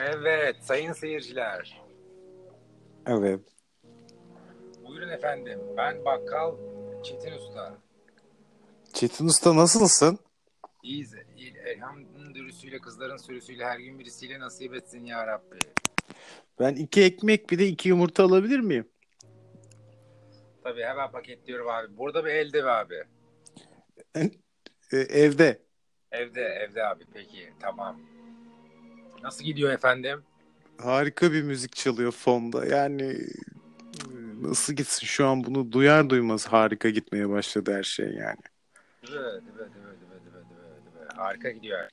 Evet, sayın seyirciler. Evet. Buyurun efendim. Ben bakkal Çetin Usta. Çetin Usta nasılsın? İyiyiz. İyi- Elhamdülillah dürüsüyle, kızların sürüsüyle her gün birisiyle nasip etsin ya Rabbi. Ben iki ekmek bir de iki yumurta alabilir miyim? Tabii hemen paketliyorum abi. Burada bir elde be abi. Ee, evde. Evde, evde abi. Peki, tamam. Nasıl gidiyor efendim? Harika bir müzik çalıyor fonda. Yani nasıl gitsin şu an bunu duyar duymaz harika gitmeye başladı her şey yani. Evet, evet, evet, evet, evet, evet, evet. Harika gidiyor.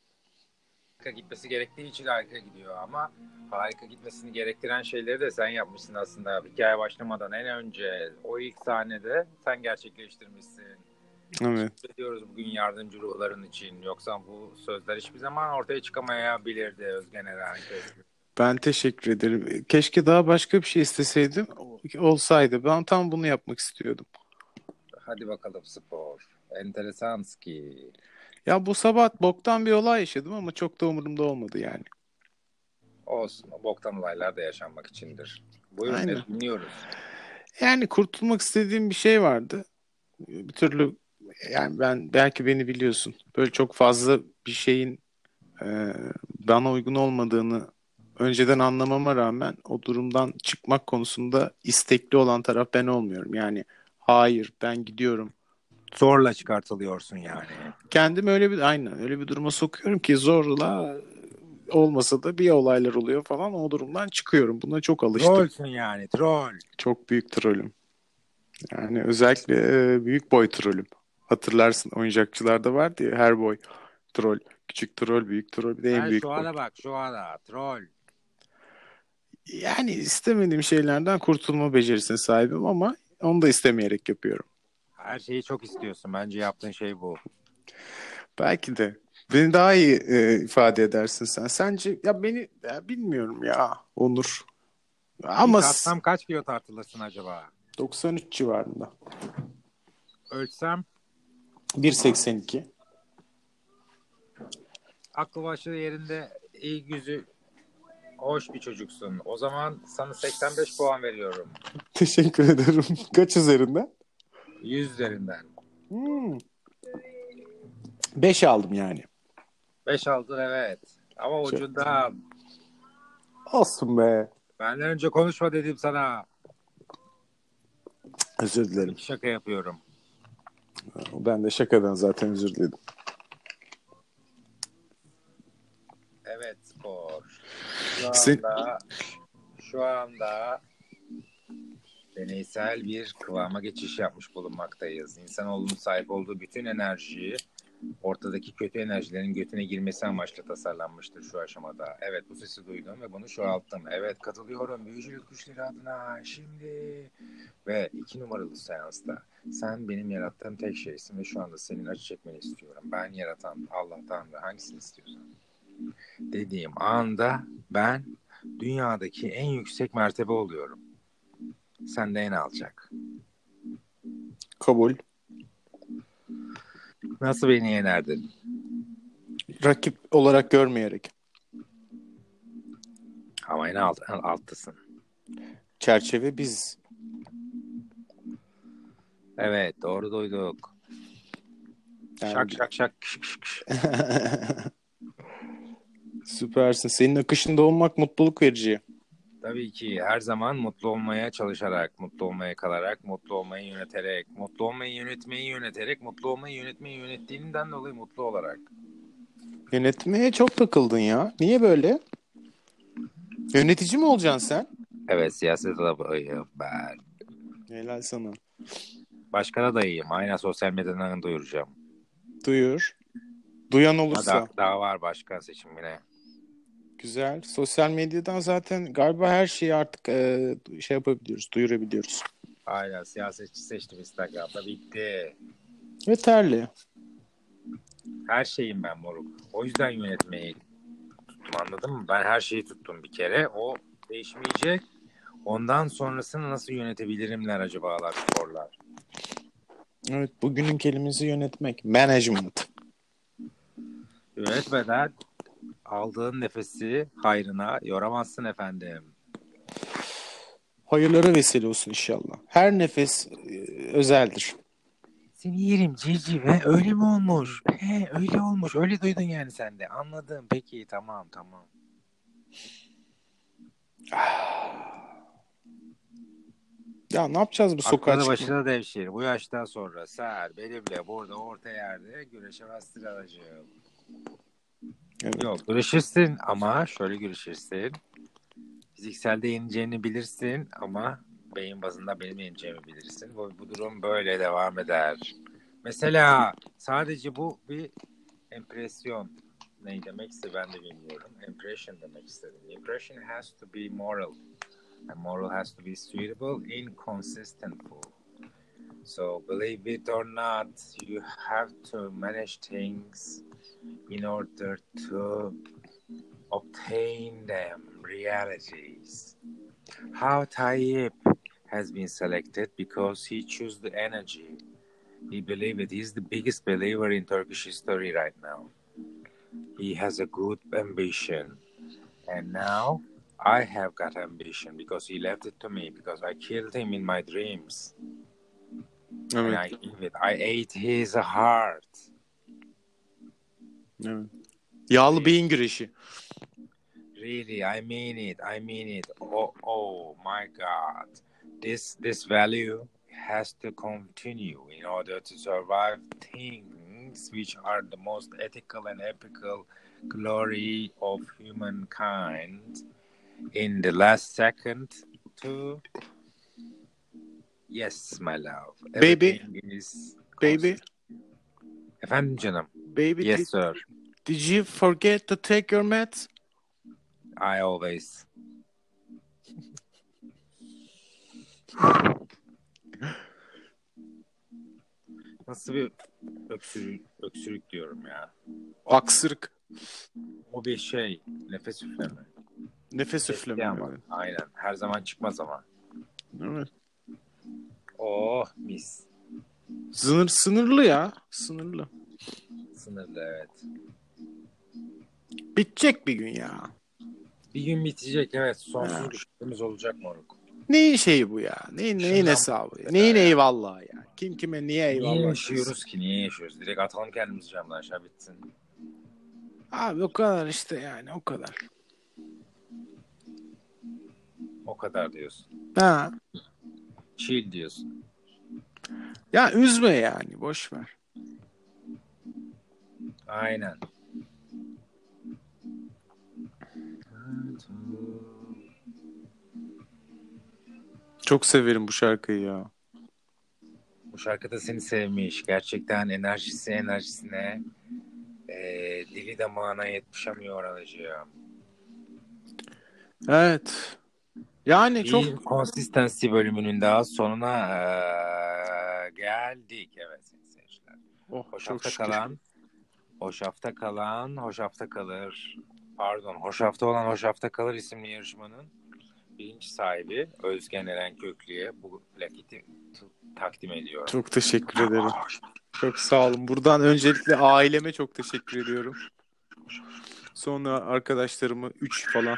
Harika gitmesi gerektiği için harika gidiyor ama harika gitmesini gerektiren şeyleri de sen yapmışsın aslında. Hikaye başlamadan en önce o ilk sahnede sen gerçekleştirmişsin. Evet. Ediyoruz bugün yardımcı ruhların için. Yoksa bu sözler hiçbir zaman ortaya çıkamayabilirdi Özgen Eren. Ben teşekkür ederim. Keşke daha başka bir şey isteseydim. Olsaydı. Ben tam bunu yapmak istiyordum. Hadi bakalım spor. Enteresan ki. Ya bu sabah boktan bir olay yaşadım ama çok da umurumda olmadı yani. Olsun. Boktan olaylar da yaşanmak içindir. Buyurun Aynen. ne dinliyoruz. Yani kurtulmak istediğim bir şey vardı. Bir türlü yani ben belki beni biliyorsun. Böyle çok fazla bir şeyin e, bana uygun olmadığını önceden anlamama rağmen o durumdan çıkmak konusunda istekli olan taraf ben olmuyorum. Yani hayır ben gidiyorum. Zorla çıkartılıyorsun yani. Kendimi öyle bir aynen öyle bir duruma sokuyorum ki zorla olmasa da bir olaylar oluyor falan o durumdan çıkıyorum. Buna çok alıştım. Trollsün yani troll. Çok büyük trolüm. Yani özellikle e, büyük boy trolüm. Hatırlarsın oyuncakçılarda vardı ya her boy troll. Küçük troll, büyük troll bir de en büyük şu boy. ana bak şu ana troll. Yani istemediğim şeylerden kurtulma becerisine sahibim ama onu da istemeyerek yapıyorum. Her şeyi çok istiyorsun. Bence yaptığın şey bu. Belki de. Beni daha iyi e, ifade edersin sen. Sence ya beni ya bilmiyorum ya Onur. Ama atsam kaç kilo tartılırsın acaba? 93 civarında. Ölçsem 1.82. aklı başı yerinde iyi yüzü hoş bir çocuksun. O zaman sana 85 puan veriyorum. Teşekkür ederim. Kaç üzerinden? 100 üzerinden. Hmm. 5 aldım yani. 5 aldın evet. Ama Çok- ucundan. Olsun be. Benden önce konuşma dedim sana. Özür dilerim. Şaka yapıyorum. Ben de şakadan zaten özür diledim. Evet spor. Şu Sen- anda, şu anda deneysel bir kıvama geçiş yapmış bulunmaktayız. İnsanoğlunun sahip olduğu bütün enerjiyi ortadaki kötü enerjilerin götüne girmesi amaçlı tasarlanmıştır şu aşamada. Evet bu sesi duydum ve bunu çoğalttım. Evet katılıyorum büyücülük güçleri adına şimdi ve iki numaralı seansta sen benim yarattığım tek şeysin ve şu anda senin acı çekmeni istiyorum. Ben yaratan Allah'tan ve hangisini istiyorsan dediğim anda ben dünyadaki en yüksek mertebe oluyorum. Sen de en alacak. Kabul. Nasıl beni yenerdin? Rakip olarak görmeyerek. Ama en alt, alttasın. Çerçeve biz. Evet doğru duyduk. Yani- Şak şak şak. Süpersin. Senin akışında olmak mutluluk verici. Tabii ki her zaman mutlu olmaya çalışarak, mutlu olmaya kalarak, mutlu olmayı yöneterek, mutlu olmayı yönetmeyi yöneterek, mutlu olmayı yönetmeyi yönettiğinden dolayı mutlu olarak. Yönetmeye çok takıldın ya. Niye böyle? Yönetici mi olacaksın sen? Evet siyaset adamıyım ben. Helal sana. Başkana dayıyım. Aynen sosyal medyadan duyuracağım. Duyur. Duyan olursa. Daha, daha var başkan seçimine. Güzel. Sosyal medyadan zaten galiba her şeyi artık e, şey yapabiliyoruz, duyurabiliyoruz. Aynen siyasetçi seçtim Instagram'da bitti. Yeterli. Her şeyim ben moruk. O yüzden yönetmeyi tuttum anladın mı? Ben her şeyi tuttum bir kere. O değişmeyecek. Ondan sonrasını nasıl yönetebilirimler acabalar sporlar. Evet, bugünün kelimesi yönetmek. Management. Yönetmeden aldığın nefesi hayrına yoramazsın efendim. Hayırlara vesile olsun inşallah. Her nefes e, özeldir. Seni yerim cici ve öyle mi olmuş? He öyle olmuş. Öyle duydun yani sen de. Anladım. Peki tamam tamam. Ya ne yapacağız bu sokağa Aklı çıkma? başına devşir. Bu yaştan sonra ser benimle burada orta yerde güreşemezsin alacağım. Evet. Yok güreşirsin ama şöyle güreşirsin. Fizikselde yeneceğini bilirsin ama beyin bazında benim yeneceğimi bilirsin. Bu, bu durum böyle devam eder. Mesela sadece bu bir empresyon. Ne demekse ben de bilmiyorum. Impression demek istedim. Impression has to be moral. And moral has to be suitable, inconsistentful. So believe it or not, you have to manage things in order to obtain them realities. How Tayyip has been selected because he chose the energy. He believed it. He's the biggest believer in Turkish history right now. He has a good ambition. And now I have got ambition because he left it to me because I killed him in my dreams. And. I gave it. I ate his heart. Evet. Yağlı beyin güreşi. Really, I mean it. I mean it. Oh, oh my God! This this value has to continue in order to survive things which are the most ethical and epical glory of humankind. In the last second, to yes, my love. Baby. Everything is Baby, Efendim canım. Baby, Yes, did, sir. did you forget to take your meds? I always. Nasıl bir öksürük, öksürük diyorum ya. Aksırık. O bir şey. Nefes üfleme. Nefes üfleme. ama. Aynen. Her zaman çıkmaz ama. Evet. Oh mis. Sınır, sınırlı ya. Sınırlı. Sınırlı evet. Bitecek bir gün ya. Bir gün bitecek evet. Ha. Sonsuz düşüşümüz olacak moruk. Neyin şeyi bu ya? Neyin, neyin Şundan- hesabı ya? Neyin eyvallahı ya? Kim kime niye eyvallah? Niye yaşıyoruz ki? Niye yaşıyoruz? Direkt atalım kendimizi camdan aşağı bitsin. Abi o kadar işte yani o kadar. O kadar diyorsun. Ha. Chill diyorsun. Ya üzme yani boş ver. Aynen. Çok severim bu şarkıyı ya. Bu şarkıda seni sevmiş. Gerçekten enerjisi enerjisine e, dili damağına yetişemiyor alacağım. Evet. Yani Bir çok consistency bölümünün daha sonuna e, geldik. Evet seyirciler. oh, Hoş çok hafta şükür. kalan, hoş hafta kalan, hoş hafta kalır. Pardon, hoş hafta olan hoş hafta kalır isimli yarışmanın birinci sahibi Özgen Eren Köklü'ye bu plaketi takdim ediyorum. Çok teşekkür ederim. Çok sağ olun. Buradan öncelikle aileme çok teşekkür ediyorum. Sonra arkadaşlarımı 3 falan.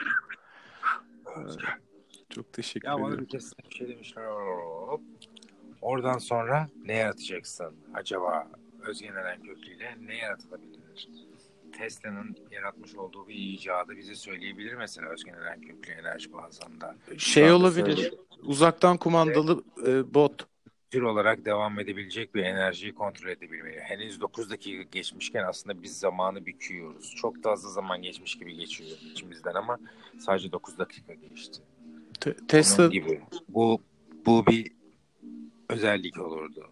Çok teşekkür Ya bana ederim. bir kez bir şey demişler. Hop. Oradan sonra ne yaratacaksın? Acaba Özgen Eren Köklü ile ne yaratılabilir? Tesla'nın yaratmış olduğu bir icadı bize söyleyebilir mesela Özgen Eren Köklü enerji bazında. Şey olabilir. söyle- Uzaktan kumandalı e, bot. tür olarak devam edebilecek bir enerjiyi kontrol edebilmeli. Henüz 9 dakika geçmişken aslında biz zamanı büküyoruz. Çok da hızlı zaman geçmiş gibi geçiyor içimizden ama sadece 9 dakika geçti. Te- Tesla gibi. Bu bu bir özellik olurdu.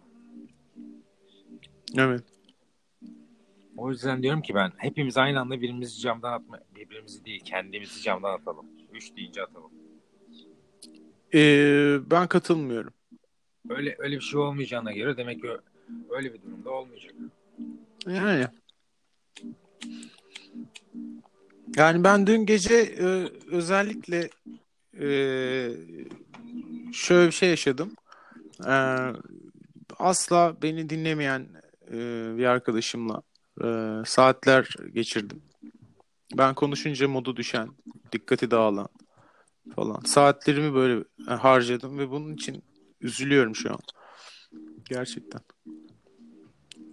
evet. O yüzden diyorum ki ben hepimiz aynı anda birbirimizi camdan atma, birbirimizi değil kendimizi camdan atalım. Üç deyince atalım. Ee, ben katılmıyorum. Öyle öyle bir şey olmayacağına göre demek ki öyle bir durumda olmayacak. Yani. Yani ben dün gece e, özellikle e, şöyle bir şey yaşadım. E, asla beni dinlemeyen e, bir arkadaşımla e, saatler geçirdim. Ben konuşunca modu düşen, dikkati dağılan falan. Saatlerimi böyle harcadım ve bunun için üzülüyorum şu an. Gerçekten.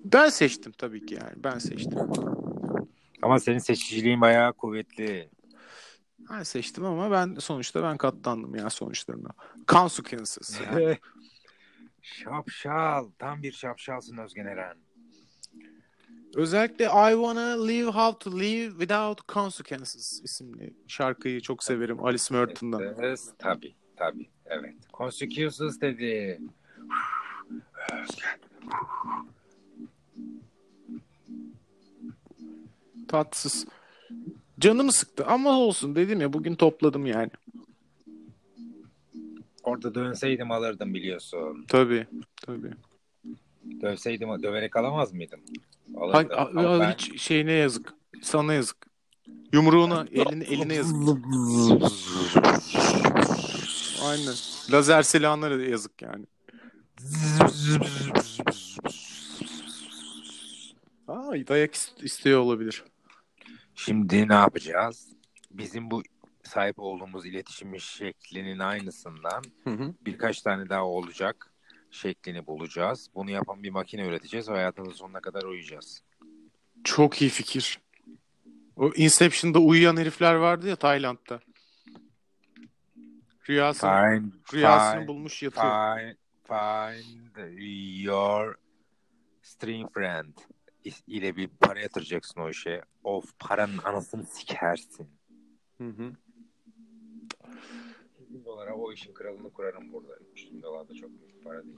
Ben seçtim tabii ki yani. Ben seçtim. Ama senin seçiciliğin bayağı kuvvetli. Ben seçtim ama ben sonuçta ben katlandım ya sonuçlarına. Consequences yani. Şapşal. Tam bir şapşalsın Özgen Eren. Özellikle I Wanna Live How to Live Without Consequences isimli şarkıyı çok severim Alice Merton'dan. Evet, tabii tabii. Evet. Consequences dedi. Tatsız. Canımı sıktı ama olsun dedim ya bugün topladım yani. Orada dönseydim alırdım biliyorsun. Tabii tabii. Dövseydim döverek alamaz mıydım? Ha, Alırdım. a- Ama a- ben- hiç şeyine yazık. Sana yazık. Yumruğuna, eline, eline yazık. Aynen. Lazer silahına yazık yani. Aa, dayak ist- istiyor olabilir. Şimdi ne yapacağız? Bizim bu sahip olduğumuz iletişim şeklinin aynısından Hı hı. birkaç tane daha olacak şeklini bulacağız. Bunu yapan bir makine üreteceğiz ve hayatımızın sonuna kadar uyuyacağız. Çok iyi fikir. O Inception'da uyuyan herifler vardı ya Tayland'da. Rüyasını, Find, rüyasını find, bulmuş yatıyor. find, find your string friend ile bir para yatıracaksın o işe. Of paranın anasını sikersin. Hı hı. 300 bin dolara o işin kralını kurarım burada. 300 bin dolar da çok büyük para değil.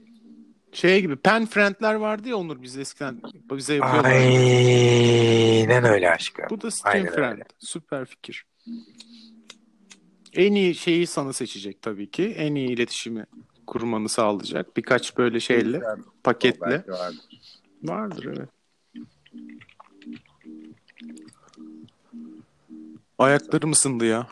Şey gibi pen friendler vardı ya Onur biz eskiden bize yapıyorlar. Aynen öyle aşkım. Bu da Stream Aynen Friend. öyle. Süper fikir. En iyi şeyi sana seçecek tabii ki. En iyi iletişimi kurmanı sağlayacak. Birkaç böyle şeyle, paketle. Vardır. Vardır evet. Ayaklarım ısındı ya.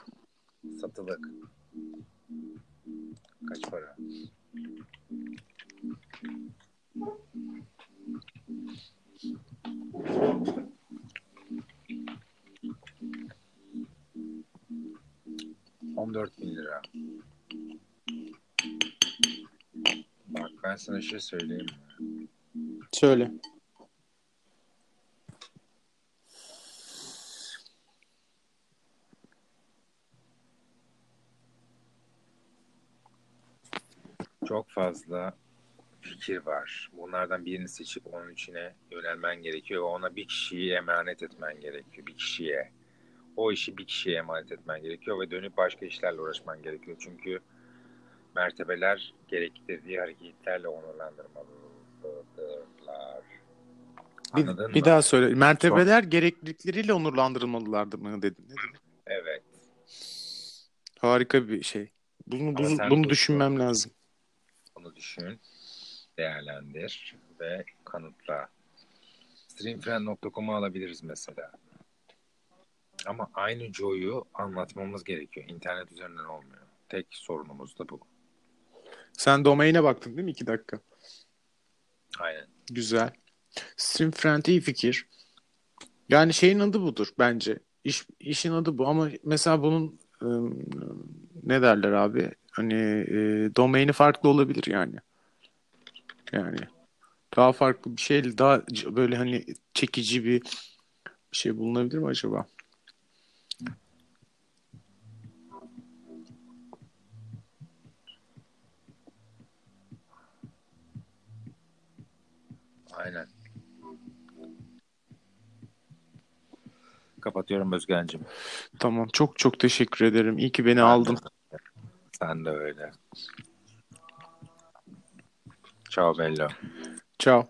Sana şey söyleyeyim? Söyle. Çok fazla fikir var. Bunlardan birini seçip onun içine yönelmen gerekiyor ve ona bir kişiyi emanet etmen gerekiyor. Bir kişiye. O işi bir kişiye emanet etmen gerekiyor ve dönüp başka işlerle uğraşman gerekiyor. Çünkü mertebeler gerektirdiği hareketlerle onurlandırmalıdırlar. Bir, Anladın bir mı? daha söyle. Mertebeler gereklilikleriyle onurlandırılmalılardı mı dedin? Evet. Harika bir şey. Bunu, bunu, bunu düşünmem lazım. Bunu düşün, değerlendir ve kanıtla. Streamfriend.com'u alabiliriz mesela. Ama aynı Joe'yu anlatmamız gerekiyor. İnternet üzerinden olmuyor. Tek sorunumuz da bu. Sen domaine baktın değil mi? İki dakika. Aynen. Güzel. Stream Friend iyi fikir. Yani şeyin adı budur bence. İş, işin adı bu ama mesela bunun ım, ne derler abi? Hani e, domaini farklı olabilir yani. Yani daha farklı bir şey, daha böyle hani çekici bir şey bulunabilir mi acaba? Aynen. Kapatıyorum Özgen'cim. Tamam. Çok çok teşekkür ederim. İyi ki beni Ben de. aldın. Sen de öyle. Ciao bello. Ciao.